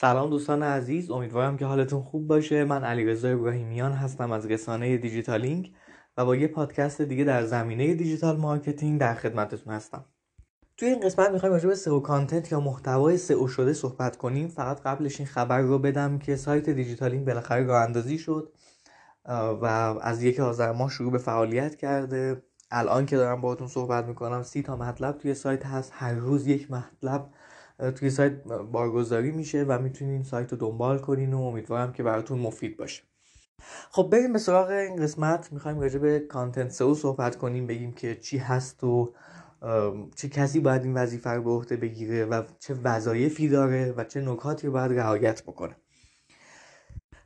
سلام دوستان عزیز امیدوارم که حالتون خوب باشه. من علیرضا ابراهیمیان هستم از رسانه دیجیتالینگ و با یه پادکست دیگه در زمینه digital marketing در خدمتتون هستم. توی این قسمت می‌خوایم راجع به SEO content یا محتوای سئو شده صحبت کنیم. فقط قبلش این خبر رو بدم که سایت دیجیتالینگ بالاخره راه اندازی شد و از یک آذر ماه شروع به فعالیت کرده. الان که دارم باهاتون صحبت می‌کنم سی تا مطلب توی سایت هست. هر روز یک مطلب توی سایت بارگذاری میشه و می‌تونین سایت رو دنبال کنین و امیدوارم که براتون مفید باشه. خب بریم به سراغ این قسمت. می‌خوایم راجع به کانتنت سئو صحبت کنیم بگیم که چی هست و چه کسی باید این وظیفه رو به عهده بگیره و چه وظایفی داره و چه نکاتی رو باید رعایت بکنه.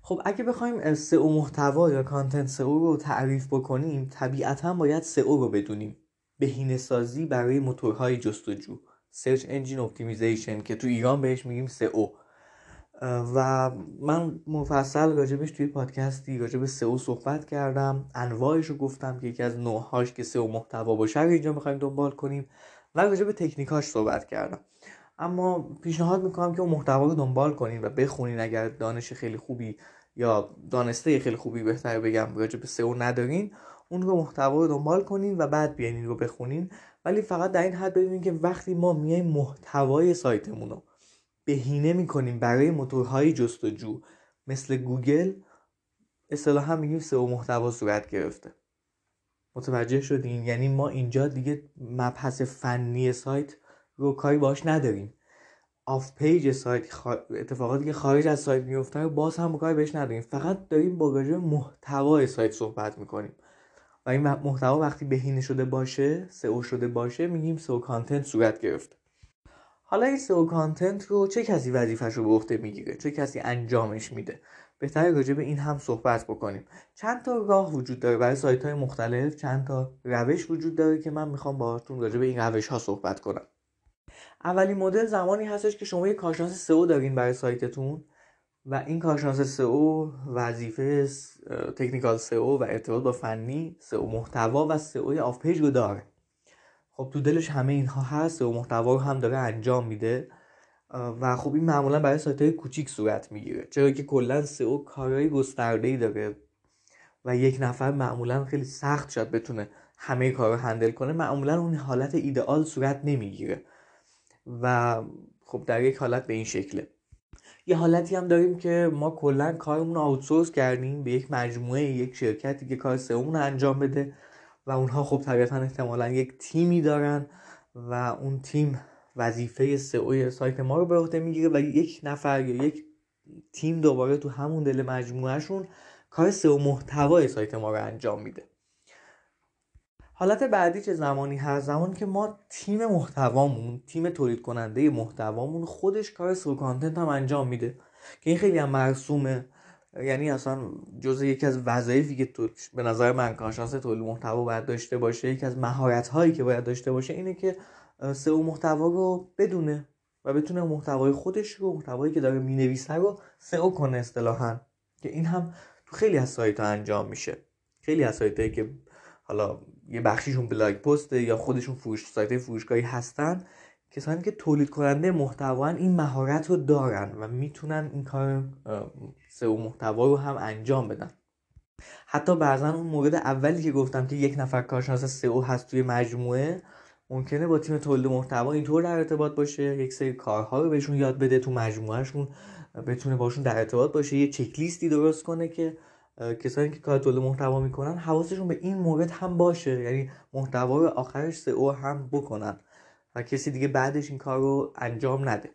خب اگه بخوایم سئو محتوا یا کانتنت سئو رو تعریف بکنیم طبیعتا باید سئو رو بدونیم. بهینه سازی برای موتورهای جستجو. search engine optimization که تو ایران بهش میگیم سئو. و من مفصل راجبش توی پادکستی راجب سئو صحبت کردم. انواعش رو گفتم که یکی از نوعهاش که سئو محتوا باشه رو اینجا می‌خوایم دنبال کنیم. و راجب تکنیکاش صحبت کردم. اما پیشنهاد می‌کنم که اون محتوا رو دنبال کنین و بخونین اگر دانش خیلی خوبی یا دانسته خیلی خوبی بهتر بگم راجع به سئو ندارین اون رو محتوا رو دنبال کنین و بعد بیاین رو بخونین. ولی فقط در این حد بدونین که وقتی ما میایم محتوای سایتمون رو بهینه می‌کنیم برای موتورهای جستجو مثل گوگل اصطلاحا میگیم سئو محتوا صورت گرفته. متوجه شدین؟ یعنی ما اینجا دیگه مبحث فنی سایت رو کاری باش نداریم. off page سایت اتفاقاتی که خارج از سایت میفته رو باز هم کاری بهش نداریم. فقط داریم با راجع محتوای سایت صحبت می‌کنیم. و این محتوا وقتی بهینه شده باشه سئو شده باشه میگیم سئو کانتنت صورت گرفته حالا این سئو کانتنت رو چه کسی وظیفش رو به عهده می‌گیره؟ چه کسی انجامش میده؟ بهتره راجع به این هم صحبت بکنیم. چند تا راه وجود داره برای سایت های مختلف؟ چند تا روش وجود داره که من می‌خوام باهاتون راجع به این روش ها صحبت کنم. اولین مدل زمانی هستش که شما یه کارشناس سئو دارین برای سایتتون و این کارشناس سئو وظیفه technical SEO و ارتباط با فنی سئو محتوا و SEO off page رو داره. خب تو دلش همه اینها هست و محتوا رو هم داره انجام میده و خب این معمولا برای سایت های کوچیک صورت می‌گیره چرا که کلا سئو کارهای گسترده ای داره و یک نفر معمولا خیلی سختشه بتونه همه کار رو handle کنه معمولا اون حالت ایدئال صورت نمی‌گیره. و خب در یک حالت به این شکله. یه حالتی هم داریم که ما کلا کارمون رو آوتسورس کردیم به یک مجموعه یک شرکتی که کار سئو انجام بده و اونها خب طبیعتا احتمالا یک تیمی دارن و اون تیم وظیفه سئو سایت ما رو به عهده می‌گیره و یک نفر یا یک تیم دوباره تو همون دل مجموعهشون کار سئو محتوای سایت ما رو انجام میده. حالت بعدی چه زمانی؟ هست زمانی که ما تیم محتوامون تیم تولید کننده محتوامون خودش کار سئو کانتنت هم انجام میده. که این خیلی هم مرسومه. یعنی اصلا جز یکی از وظایفی که تو به نظر من کارشناس تولید محتوا باید داشته باشه یکی از مهارت هایی که باید داشته باشه اینه که سئو محتوا رو بدونه و بتونه محتوای خودش رو محتوایی که داره می‌نویسه رو سئو کنه اصطلاحا. که این هم تو خیلی از سایت ها انجام میشه. خیلی از سایت هایی که حالا یه بخشیشون بلاگ پسته یا خودشون فروش سایت فروشگاهی هستن. کسانی که تولید کننده محتوا این مهارت رو دارن و می‌تونن این کار سئو محتوا رو هم انجام بدن. حتی بعضا اون مورد اولی که گفتم که یک نفر کارشناس سئو هست توی مجموعه ممکنه با تیم تولید محتوا اینطور در ارتباط باشه یک سری کارها رو بهشون یاد بده تو مجموعهشون بتونه باشون در ارتباط باشه یه چک لیستی درست کنه که کسانی که کار تولید محتوا می‌کنن حواسشون به این مورد هم باشه. یعنی محتوا رو آخرش سئو هم بکنن و کسی دیگه بعدش این کار رو انجام نده.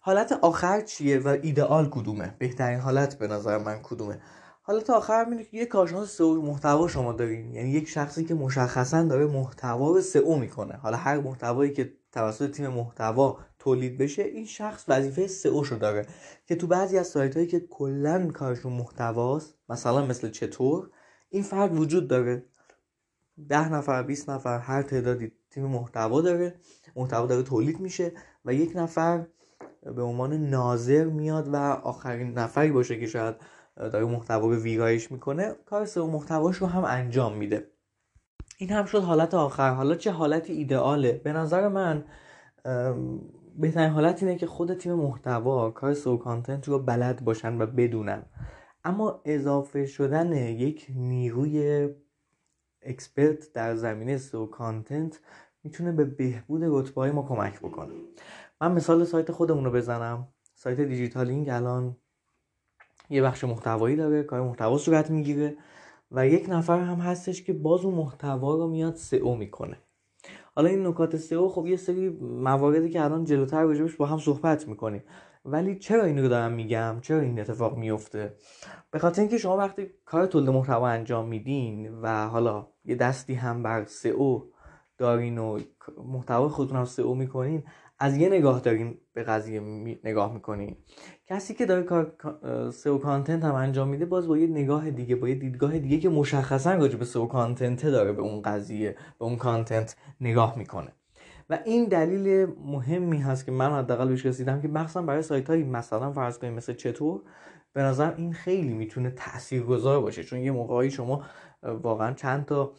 حالت آخر چیه و ایدئال کدومه؟ بهترین حالت به نظر من کدومه؟ حالت آخر میگه که یه کارشناس سئو محتوا شما دارین. یعنی یک شخصی که مشخصا داره محتوا رو سئو می‌کنه. حالا هر محتوایی که توسط تیم محتوا تولید بشه این شخص وظیفه سئو شو داره. که تو بعضی از سایت هایی که کلا کارشون محتواست مثلا مثل چطور این فرد وجود داره. ده نفر 20 نفر هر تعدادی تیم محتوا داره. محتوا داره تولید میشه و یک نفر به عنوان ناظر میاد و آخرین نفری باشه که شاید داره محتوا رو ویرایش می‌کنه. کار سئو محتواش رو هم انجام میده. این هم شد حالت آخر. حالا چه حالت ایدئاله؟ به نظر من بهترین حالت اینه که خود تیم محتوا کار سو کانتنت رو بلد باشن و بدونن. اما اضافه شدن یک نیروی expert در زمینه SEO content می‌تونه به بهبود رتبه ما کمک بکنه. من مثال سایت خودمون رو بزنم. سایت دیجیتالینگ الان یه بخش محتوایی داره کار محتوا صورت می‌گیره و یک نفر هم هستش که باز اون محتوا رو میاد سئو می‌کنه. حالا این نکات سئو خب یه سری مواردی که الان جلوتر راجبش با هم صحبت می‌کنیم. ولی چرا این رو دارم میگم؟ چرا این اتفاق میفته به خاطر اینکه شما وقتی کار تولید محتوا انجام میدین و حالا یه دستی هم بر سئو دارین و محتوا خودتون هم سئو می‌کنین از یه نگاه دارین به قضیه نگاه می‌کنین کسی که داره کار SEO content هم انجام میده باز با یه نگاه دیگه با یه دیدگاه دیگه که مشخصا راجع به SEO content داره به اون قضیه به اون content نگاه می‌کنه. و این دلیل مهمی هست که من حداقل بهش رسیدم که مخصوصا برای سایت های مثلا فرض کنیم مثل چطور به نظر این خیلی می‌تونه تاثیرگذار باشه. چون یه موقعی شما واقعا چند تا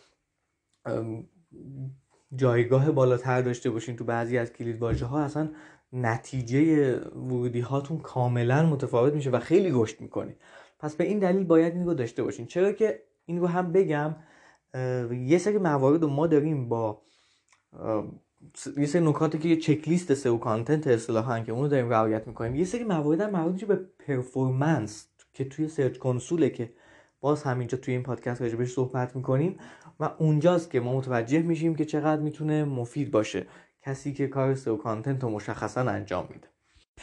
جایگاه بالاتر داشته باشین تو بعضی از کلید واژه ها اصلا نتیجه ورودی هاتون کاملا متفاوت میشه و خیلی رشد می‌کنید پس به این دلیل باید این رو داشته باشین. چرا که این رو هم بگم یه سری موارد رو ما داریم با یه سری نکاتی که یه چک لیست SEO content اصطلاحا که اونو داریم رعایت می‌کنیم. یه سری موارد هم مربوط به performance که توی search console ه که باز همینجا توی این پادکست راجبش صحبت می‌کنیم و اونجاست که ما متوجه میشیم که چقدر می‌تونه مفید باشه. کسی که کار SEO content رو مشخصا انجام میده.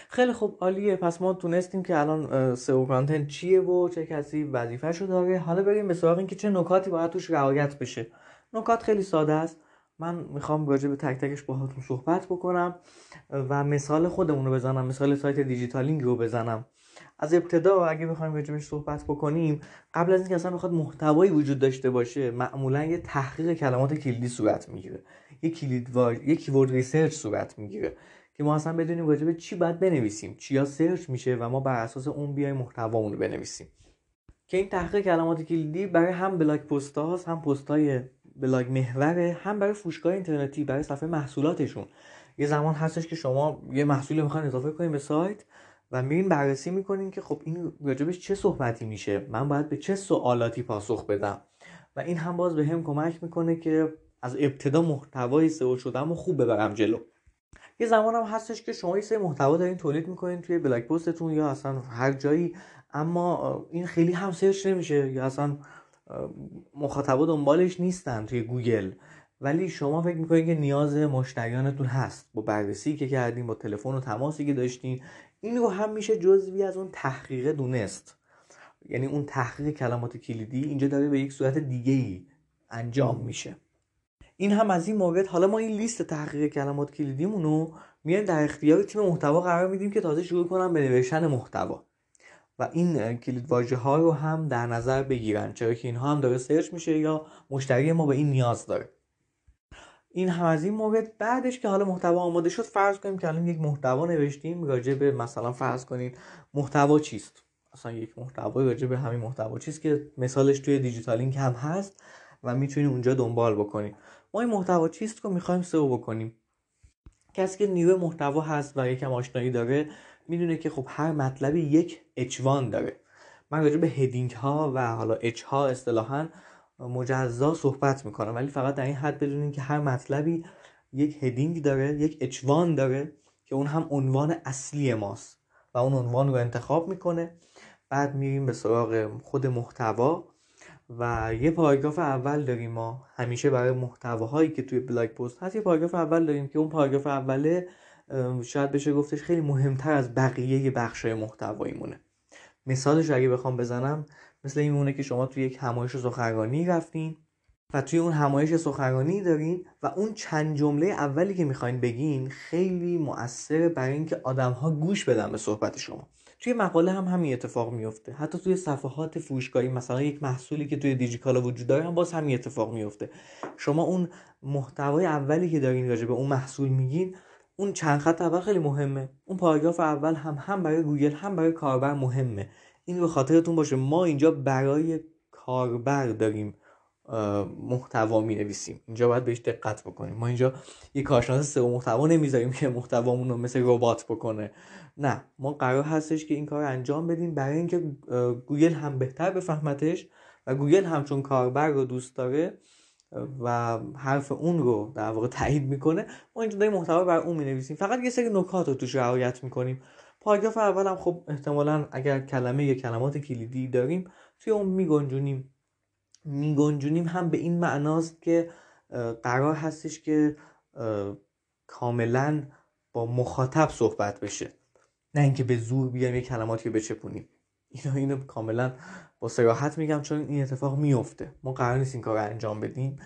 خیلی خوب عالیه. پس ما دونستیم که الان SEO content چیه و چه کسی وظیفه‌شو داره. حالا بریم به سراغ اینکه چه نکاتی باید توش رعایت بشه. نکات خیلی ساده است. من می‌خوام راجع به تک تکش باهاتون صحبت بکنم و مثال خودمون رو بزنم مثال سایت دیجیتالینگ رو بزنم. از ابتدا اگه بخوایم راجبش صحبت بکنیم قبل از اینکه اصلا بخواد محتوایی وجود داشته باشه معمولا یه تحقیق کلمات کلیدی صورت می‌گیره. یه کلید یه keyword research صورت می‌گیره که ما اصلا بدونیم راجع به چی باید بنویسیم. چیا search میشه و ما بر اساس اون بیایم محتوامون رو بنویسیم. که این تحقیق کلمات کلیدی برای هم blog post هم پست های بلاگ محوره هم برای فروشگاه اینترنتی برای صفحه محصولاتشون. یه زمان هستش که شما یه محصول می‌خواین اضافه کنین به سایت و میرین بررسی می‌کنین که خب این راجبش چه صحبتی میشه. من باید به چه سوالاتی پاسخ بدم. و این هم باز به هم کمک می‌کنه که از ابتدا محتوای سئو شده رو خوب ببرم جلو. یه زمان هم هستش که شما یه سری محتوا دارین تولید می‌کنین توی blog postتون یا اصلا هر جایی اما این خیلی هم search نمیشه یا اصلا مخاطبا دنبالش نیستن توی گوگل. ولی شما فکر می‌کنید که نیاز مشتریانتون هست. با بررسی که کردین با تلفن و تماسی که داشتین این رو هم میشه جزوی از اون تحقیق دونست. یعنی اون تحقیق کلمات کلیدی اینجا داره به یک صورت دیگه ای انجام میشه. این هم از این مورد حالا ما این لیست تحقیق کلمات کلیدیمون رو میایم در اختیار تیم محتوا قرار میدیم که تازه شروع کنم به نوشتن محتوا. و این کلید واژه ها رو هم در نظر بگیرن چرا که اینها هم داره سرچ میشه یا مشتری ما به این نیاز داره. این هم از این مورد بعدش که حالا محتوا آماده شد فرض کنیم که الان یک محتوا نوشتیم راجع به مثلا فرض کنید محتوا چیست؟ اصلا یک محتوا راجع به همین محتوا چیست که مثالش توی دیجیتالینگ هم هست و می‌تونید اونجا دنبال بکنید ما این محتوا چیست رو می‌خوایم سئو بکنیم. کسی که نیروی محتوا هست و یکم آشنایی داره می‌دونه که خب هر مطلبی یک اچوان داره. من راجع به هدینگ ها و حالا اچ ها اصطلاحا مجزا صحبت می‌کنم. ولی فقط در این حد بدونین که هر مطلبی یک هدینگ داره یک اچوان داره که اون هم عنوان اصلی ماست و اون عنوان رو انتخاب می‌کنه. بعد میریم به سراغ خود محتوا. و یه پاراگراف اول داریم ما. همیشه برای محتواهایی که توی بلاگ پست هست یه پاراگراف اول داریم که اون پاراگراف اوله شاید بشه گفتش خیلی مهمتر از بقیه بخشای محتواییمونه. مثالش اگه بخوام بزنم مثل این مونه که شما توی یک همایش سخنرانی رفتین و توی اون همایش سخنرانی دارین و اون چند جمله اولی که می‌خواین بگین خیلی مؤثره برای اینکه آدم ها گوش بدن به صحبت شما. توی مقاله هم همین اتفاق میفته حتی توی صفحات فروشگاهی مثلا یک محصولی که توی دیجیکالا وجود داره هم باز همین اتفاق میفته شما اون محتوای اولی که دارین راجع به اون محصول میگین اون چند خط اول خیلی مهمه. اون پاراگراف اول هم هم برای گوگل هم برای کاربر مهمه. این رو خاطرتون باشه. ما اینجا برای کاربر داریم محتوا می نویسیم اینجا باید بهش دقت بکنیم. ما اینجا یه کارشناس سئو محتوا نمی‌ذاریم که محتوامون رو مثل ربات بکنه. نه ما قرار هستش که این کار انجام بدیم برای اینکه گوگل هم بهتر بفهمتش و گوگل هم چون کاربر رو دوست داره و حرف اون رو در واقع تایید می‌کنه ما اینجا داریم محتوا برا اون می‌نویسیم. فقط یه سری نکات رو توش رعایت می‌کنیم. پاراگراف اول هم خب احتمالا اگر کلمه یا کلمات کلیدی داریم توی اون میگنجونیم. میگنجونیم هم به این معناست که قرار هستش که کاملا با مخاطب صحبت بشه. نه اینکه به زور بیایم یه کلماتی رو بچپونیم. اینا اینو کاملا با سراحت میگم چون این اتفاق میفته ما قرار نیست این کار رو انجام بدیم.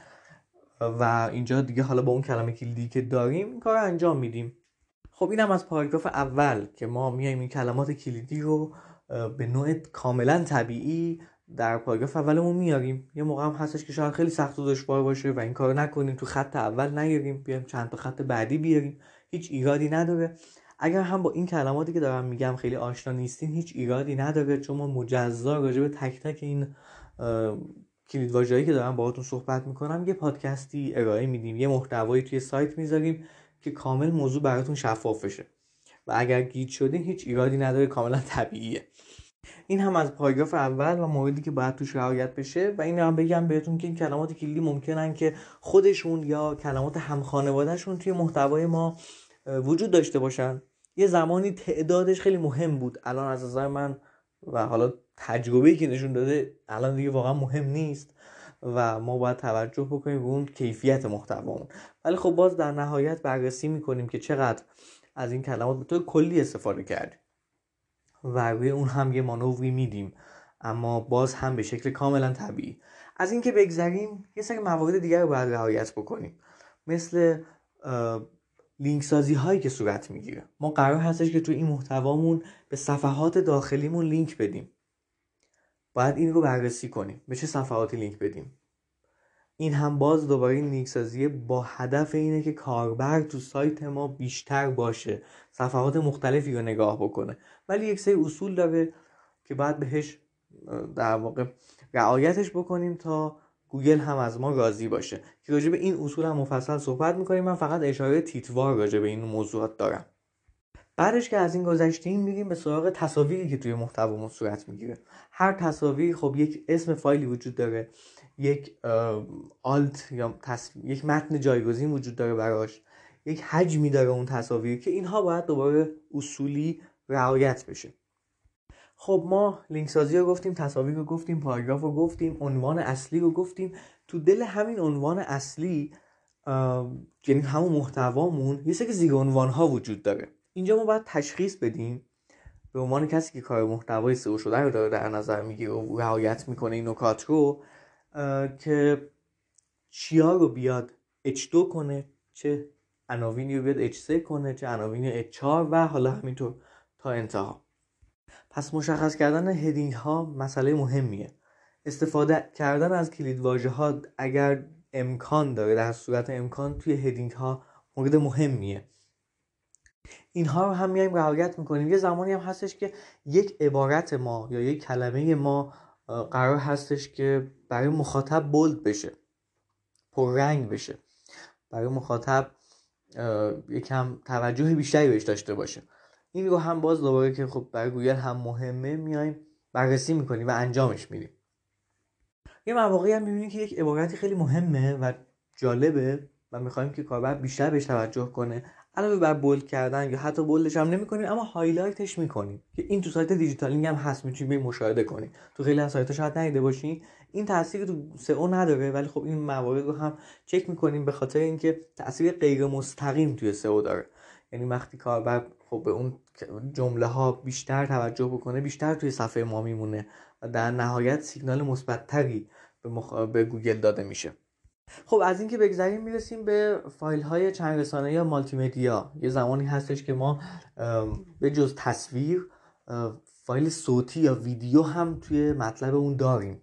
و اینجا دیگه حالا با اون کلمه کلیدی که داریم این کار رو انجام میدیم. خب اینم از پاراگراف اول که ما میایم این کلمات کلیدی رو به نوع کاملا طبیعی در پاراگراف اولمون میاریم. یه موقع هم هستش که شاید خیلی سخت و دشوار باشه و این کارو نکنیم تو خط اول نیاریم بیایم چند تا خط بعدی بیاریم. هیچ ایرادی نداره. اگر هم با این کلماتی که دارم میگم خیلی آشنا نیستین هیچ ایرادی نداره. چون ما مجزا راجع به تک تک این کلید که دارم باهاتون صحبت می‌کنم یه پادکستی ارائه میدیم. یه محتوایی توی سایت می‌ذاریم که کامل موضوع براتون شفاف بشه. و اگر گیج شدین هیچ ایرادی نداره. کاملا طبیعیه. این هم از پاراگراف اول و موردی که باید توش رعایت بشه و این هم بگم بهتون که این کلمات کلیدی ممکنن که خودشون یا کلمات هم خانوادهشون توی محتوای ما وجود داشته باشن. یه زمانی تعدادش خیلی مهم بود. الان از نظر من و حالا تجربه که نشون داده الان دیگه واقعا مهم نیست و ما باید توجه بکنیم به اون کیفیت محتوامون. ولی خب باز در نهایت بررسی می‌کنیم که چقدر از این کلمات به طور کلی استفاده کردیم. و روی اون هم یه مانوری میدیم. اما باز هم به شکل کاملا طبیعی. از اینکه بگذریم یه سری موارد دیگر رو باید رعایت بکنیم. مثل لینک سازی هایی که صورت می‌گیره. ما قرار هستش که تو این محتوامون به صفحات داخلیمون لینک بدیم. باید این رو بررسی کنیم. به چه صفحاتی لینک بدیم؟ این هم باز دوباره سازی با هدف اینه که کاربر تو سایت ما بیشتر باشه. صفحات مختلفی رو نگاه بکنه. ولی یک سری اصول داره که باید بهش در واقع رعایتش بکنیم تا گوگل هم از ما راضی باشه. که راجع به این اصول هم مفصل صحبت می‌کنیم. من فقط اشاره تیتوار راجع به این موضوعات دارم. بعدش که از این گذشتیم میریم به سراغ تصاویری که توی محتوامون صورت می‌گیره. هر تصاویر خب یک اسم فایلی وجود داره. یک آلت یا تصویر یک متن جایگزین وجود داره براش. یک حجمی داره اون تصاویر که اینها باید دوباره اصولی رعایت بشه. خب ما لینک سازی رو گفتیم تصاویر رو گفتیم پاراگراف رو گفتیم عنوان اصلی رو گفتیم. تو دل همین عنوان اصلی یعنی همون محتوامون یه سری زیر عنوان ها وجود داره. اینجا ما باید تشخیص بدیم. به عنوان کسی که کار محتوای سئو شده رو داره در نظر می‌گیره و رعایت می‌کنه این نکات رو که چیا رو بیاد H2 کنه چه عناوینی رو بیاد H3 کنه چه عناوینی H4 و حالا همینطور تا انتها. پس مشخص کردن هدینگ ها مسئله مهمیه. استفاده کردن از کلید واژه ها اگر امکان داره در صورت امکان توی هدینگ ها مورد مهمیه. اینها رو هم میایم رعایت می‌کنیم. یه زمانی هم هستش که یک عبارت ما یا یک کلمه ما قرار هستش که برای مخاطب بولد بشه پررنگ بشه. برای مخاطب یکم توجه بیشتری بهش داشته باشه. این رو هم باز دوباره که خب برای گوگل هم مهمه میایم بررسی می‌کنیم و انجامش میدیم. یه مواقعی هم می‌بینیم که یک عبارتی خیلی مهمه و جالبه و می‌خوایم که کاربر بیشتر بهش توجه کنه. علاوه بر bold کردن یا حتی bold ش هم نمی‌کنیم اما highlight ش می‌کنیم که این تو سایت دیجیتالینگ هم هست می‌تونید مشاهده کنید تو خیلی از سایت شاید ندیده باشین. این تاثیر تو سئو نداره ولی خب این موارد رو هم چک می‌کنیم به خاطر اینکه تاثیر غیر مستقیم توی سئو داره. یعنی وقتی کاربر خب به اون جمله ها بیشتر توجه بکنه بیشتر توی صفحه ما میمونه و در نهایت سیگنال مثبتتری به, مخ... به گوگل داده میشه. خب از اینکه بگذریم می‌رسیم به فایل های چند رسانه یا مالتی مدیا یه زمانی هستش که ما به جز تصویر فایل صوتی یا ویدیو هم توی مطلب اون داریم.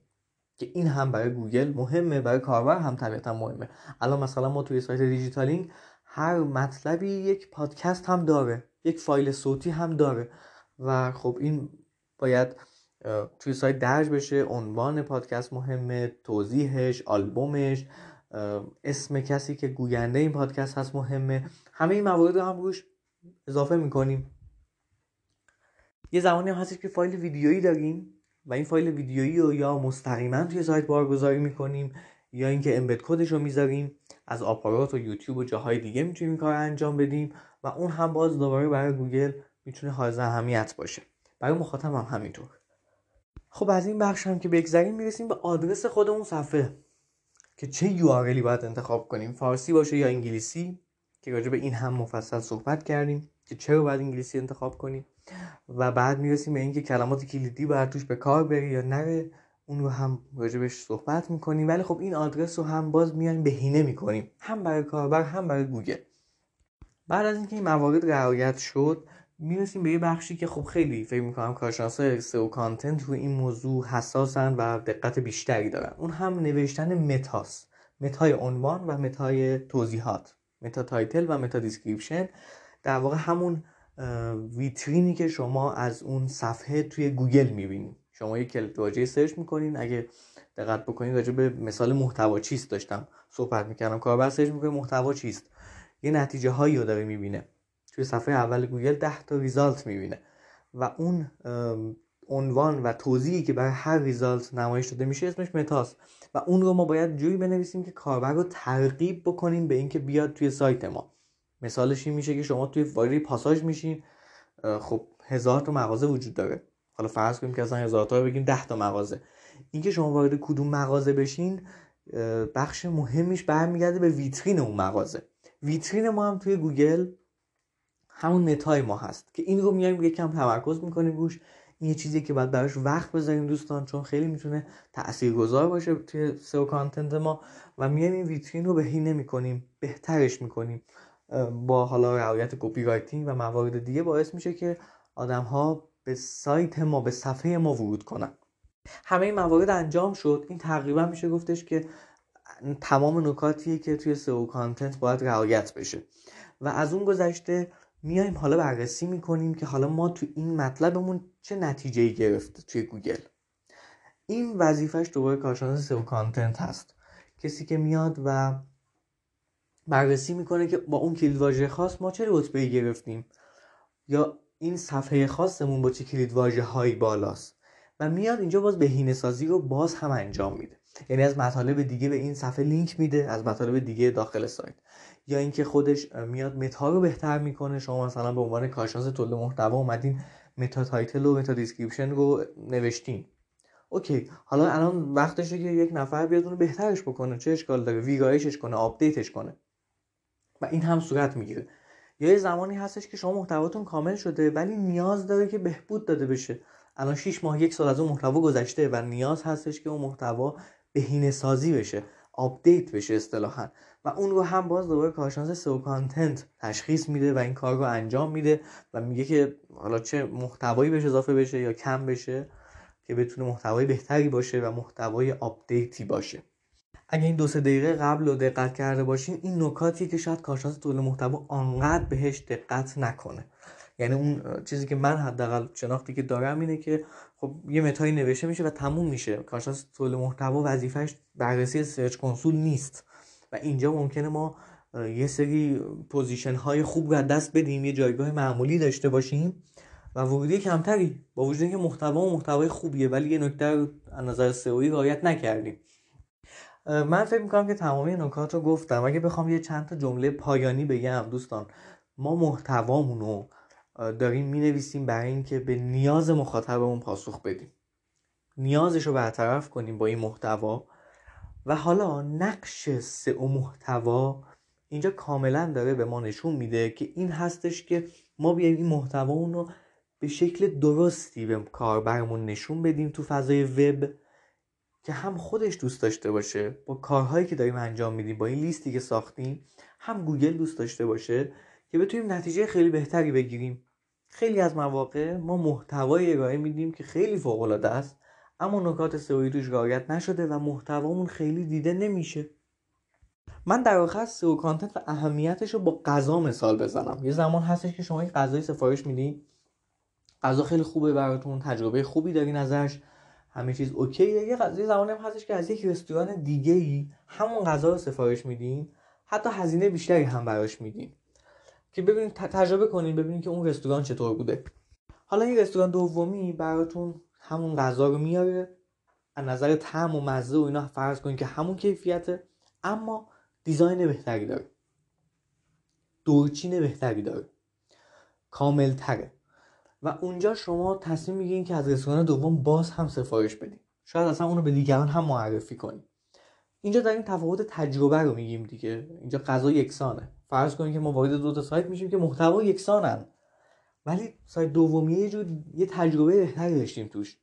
که این هم برای گوگل مهمه برای کاربر هم طبیعتا مهمه. الان مثلا ما توی سایت دیجیتالینگ هر مطلبی یک پادکست هم داره یک فایل صوتی هم داره. و خب این باید توی سایت درج بشه. عنوان پادکست مهمه توضیحش آلبومش. اسم کسی که گوینده این پادکست هست مهمه. همه این موارد رو هم روش اضافه می‌کنیم. یه زمانی هم هستش که فایل ویدیویی داریم و این فایل ویدیویی رو یا مستقیما توی سایت بارگذاری می‌کنیم یا اینکه امبد کدش رو می‌ذاریم از آپارات و یوتیوب و جاهای دیگه می‌تونیم کار انجام بدیم و اون هم باز دوباره برای گوگل می‌تونه حائز اهمیت باشه. برای مخاطب هم همینطور. خب از این بخش هم که بگذریم می‌رسیم به آدرس خود اون صفحه. که چه یو باید انتخاب کنیم فارسی باشه یا انگلیسی که راجع به این هم مفصل صحبت کردیم که چرا باید انگلیسی انتخاب کنیم. و بعد می‌رسیم به اینکه کلمات کلیدی باید توش به کار بره یا نره اون رو هم راجبش صحبت می‌کنیم. ولی خب این آدرس رو هم باز میایم بهینه می‌کنیم. هم برای کاربر هم برای گوگل. بعد از اینکه این موارد رعایت شد می‌رسیم به یه بخشی که خب خیلی فکر می‌کنم کارشناسای SEO content رو این موضوع حساسن و دقت بیشتری دارن. اون هم نوشتن meta ست meta ی عنوان و meta ی توضیحات. meta title و meta description. در واقع همون ویترینی که شما از اون صفحه توی گوگل می‌بینید شما یک کلید واژه search می‌کنین. اگه دقت بکنید راجع به مثال محتوا چیست داشتم صحبت می‌کردم. کاربر search می‌کنه محتوا چیست. یه نتیجه هایی رو داره می‌بینه. توی صفحه اول گوگل 10 تا result می‌بینه. و اون عنوان و توضیحی که برای هر result نمایش داده میشه اسمش meta ست و اون رو ما باید جوری بنویسیم که کاربر رو ترغیب بکنیم به اینکه بیاد توی سایت ما. مثالش این میشه که شما توی وارد پاساژ میشین. خب هزار تا مغازه وجود داره. حالا فرض کنیم که اصلا هزار تا بگیم 10 تا مغازه. اینکه شما وارد کدوم مغازه بشین بخش مهمیش برمیگرده به ویترین اون مغازه. ویترین ما هم توی گوگل همون متای ما هست که این رو میایم یکم تمرکز می‌کنیم روش. این یه چیزی که باید براش وقت بذاریم دوستان چون خیلی می‌تونه تاثیرگذار باشه توی SEO content ما و میایم این ویترین رو بهینه می‌کنیم بهترش می‌کنیم. با حالا رعایت copywriting و موارد دیگه باعث میشه که آدم ها به سایت ما به صفحه ما ورود کنن. همه این موارد انجام شد. این تقریبا میشه گفتش که تمام نکاتیه که توی SEO content باید رعایت بشه. و از اون گذشته میایم حالا بررسی می‌کنیم که حالا ما تو این مطلبمون چه نتیجه گرفته توی گوگل. این وظیفش دوباره کارشناس SEO content هست. کسی که میاد و بررسی می‌کنه که با اون کلید واژه خاص ما چه رتبه گرفتیم یا این صفحه خاصمون با چه کلید واژه هایی بالاست. و میاد اینجا باز بهینه سازی رو باز هم انجام میده. یعنی از مطالب دیگه به این صفحه لینک میده از مطالب دیگه داخل سایت. یا اینکه خودش میاد meta رو بهتر می‌کنه. شما مثلا به عنوان کارشناس تولید محتوا اومدین meta title و meta description رو نوشتین. OK حالا الان وقتشه که یک نفر بیاد اون بهترش بکنه. چه اشکال داره؟ ویرایشش کنه update ش کنه. و این هم صورت می‌گیره. یه زمانی هستش که شما محتواتون کامل شده ولی نیاز داره که بهبود داده بشه. الان 6 ماه یک سال از اون محتوا گذشته و نیاز هستش که اون محتوا بهینه سازی بشه update بشه اصطلاحا. و اون رو هم باز دوباره کارشناس SEO content تشخیص میده و این کار رو انجام میده و میگه که حالا چه محتوایی بهش اضافه بشه یا کم بشه که بتونه محتوای بهتری باشه و محتوای update ی باشه. اگه این دو سه دقیقه قبل رو دقت کرده باشین این نکاتی که شاید کارشناس تولید محتوا آنقدر بهش دقت نکنه. یعنی اون چیزی که من حداقل شناختی که دارم اینه که خب یه meta یی نوشته میشه و تموم میشه. کارشناس تولید محتوا وظیفش بررسی Search Console نیست. و اینجا ممکنه ما یه سری position های خوب رو از دست بدیم یه جایگاه معمولی داشته باشیم و ورودی کمتری با وجود اینکه محتوا و محتوای خوبیه ولی یه نکته از نظر سئویی رعایت نکردیم. من فکر می‌کنم که تمامی نکات رو گفتم. اگه بخوام یه چند تا جمله پایانی بگم دوستان ما محتوامون رو داریم می‌نویسیم برای اینکه به نیاز مخاطبمون پاسخ بدیم. نیازش رو برطرف کنیم با این محتوا. و حالا نقش سئو محتوا اینجا کاملا داره به ما نشون میده که این هستش که ما بیایم این محتوا رو به شکل درستی به کاربرمون نشون بدیم تو فضای وب که هم خودش دوست داشته باشه با کارهایی که داریم انجام میدیم با این لیستی که ساختیم هم گوگل دوست داشته باشه که بتونیم نتیجه خیلی بهتری بگیریم. خیلی از مواقع ما محتوای ارائه میدیم که خیلی فوق العاده است. اما نکات سئویی توش رعایت نشده و محتوامون خیلی دیده نمیشه. من در آخر SEO content و اهمیتش رو با غذا مثال بزنم. یه زمان هستش که شما یک غذای سفارش میدین غذا خیلی خوبه براتون تجربه خوبی دارین ازش. همه چیز OK ه. یه غذا زمانی هم هستش که از یک رستوران دیگه ای همون غذا رو سفارش میدین. حتی هزینه بیشتری هم براش میدین. که ببینید تجربه کنین ببینید که اون رستوران چطور بوده. حالا این رستوران دومی براتون همون غذا رو میاره از نظر طعم و مزه و اینا فرض کنید که همون کیفیته اما دیزاین بهتری داره. دورچین بهتری داره. کامل تره و اونجا شما تصمیم می‌گیرین که از رستوران دوم باز هم سفارش بدین. شاید اصلا اونو به دیگران هم معرفی کنید اینجا داریم تفاوت تجربه رو میگیم دیگه. اینجا غذا یکسانه. فرض کنید که ما وارد دو تا سایت میشیم که محتوا یکسانن. ولی سایت دومی یه جور یه تجربه بهتری داشتیم توش.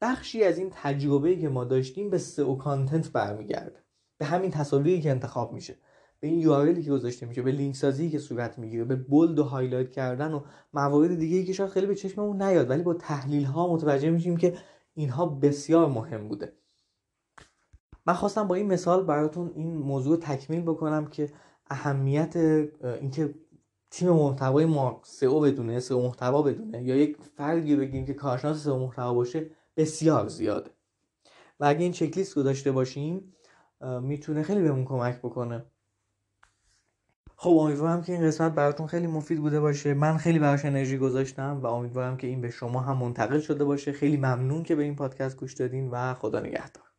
بخشی از این تجربه که ما داشتیم به سئو content برمیگرده. به همین تصاویری که انتخاب میشه. به این یو که گذاشته میشه به لینک سازی که صورت می‌گیره به bold و highlight کردن و موارد دیگه که شاید خیلی به چشممون نیاد ولی با تحلیل ها متوجه میشیم که اینها بسیار مهم بوده. من خواستم با این مثال براتون این موضوع تکمیل بکنم که اهمیت اینکه تیم محتوای ما سئو بدونه سئو محتوا بدونه یا یک فردی بگیم که کارشناس سئو محتوا باشه بسیار زیاده. و اگه این چکلیست رو داشته باشیم می‌تونه خیلی بهمون کمک بکنه. خب امیدوارم که این قسمت براتون خیلی مفید بوده باشه. من خیلی براش انرژی گذاشتم و امیدوارم که این به شما هم منتقل شده باشه. خیلی ممنون که به این پادکست گوش دادین و خدا نگهدار.